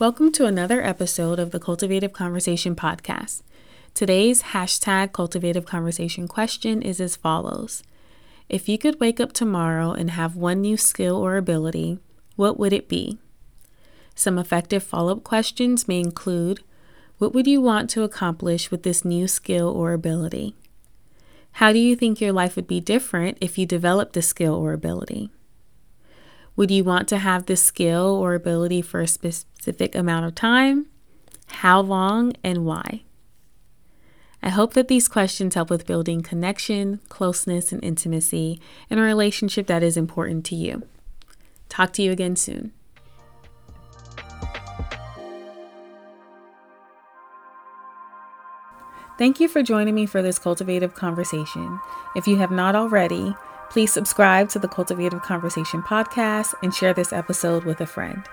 Welcome to another episode of the Cultivative Conversation podcast. Today's hashtag Cultivative Conversation question is as follows If you could wake up tomorrow and have one new skill or ability, what would it be? Some effective follow up questions may include What would you want to accomplish with this new skill or ability? How do you think your life would be different if you developed a skill or ability? Would you want to have this skill or ability for a specific amount of time? How long and why? I hope that these questions help with building connection, closeness, and intimacy in a relationship that is important to you. Talk to you again soon. Thank you for joining me for this cultivative conversation. If you have not already, Please subscribe to the Cultivative Conversation podcast and share this episode with a friend.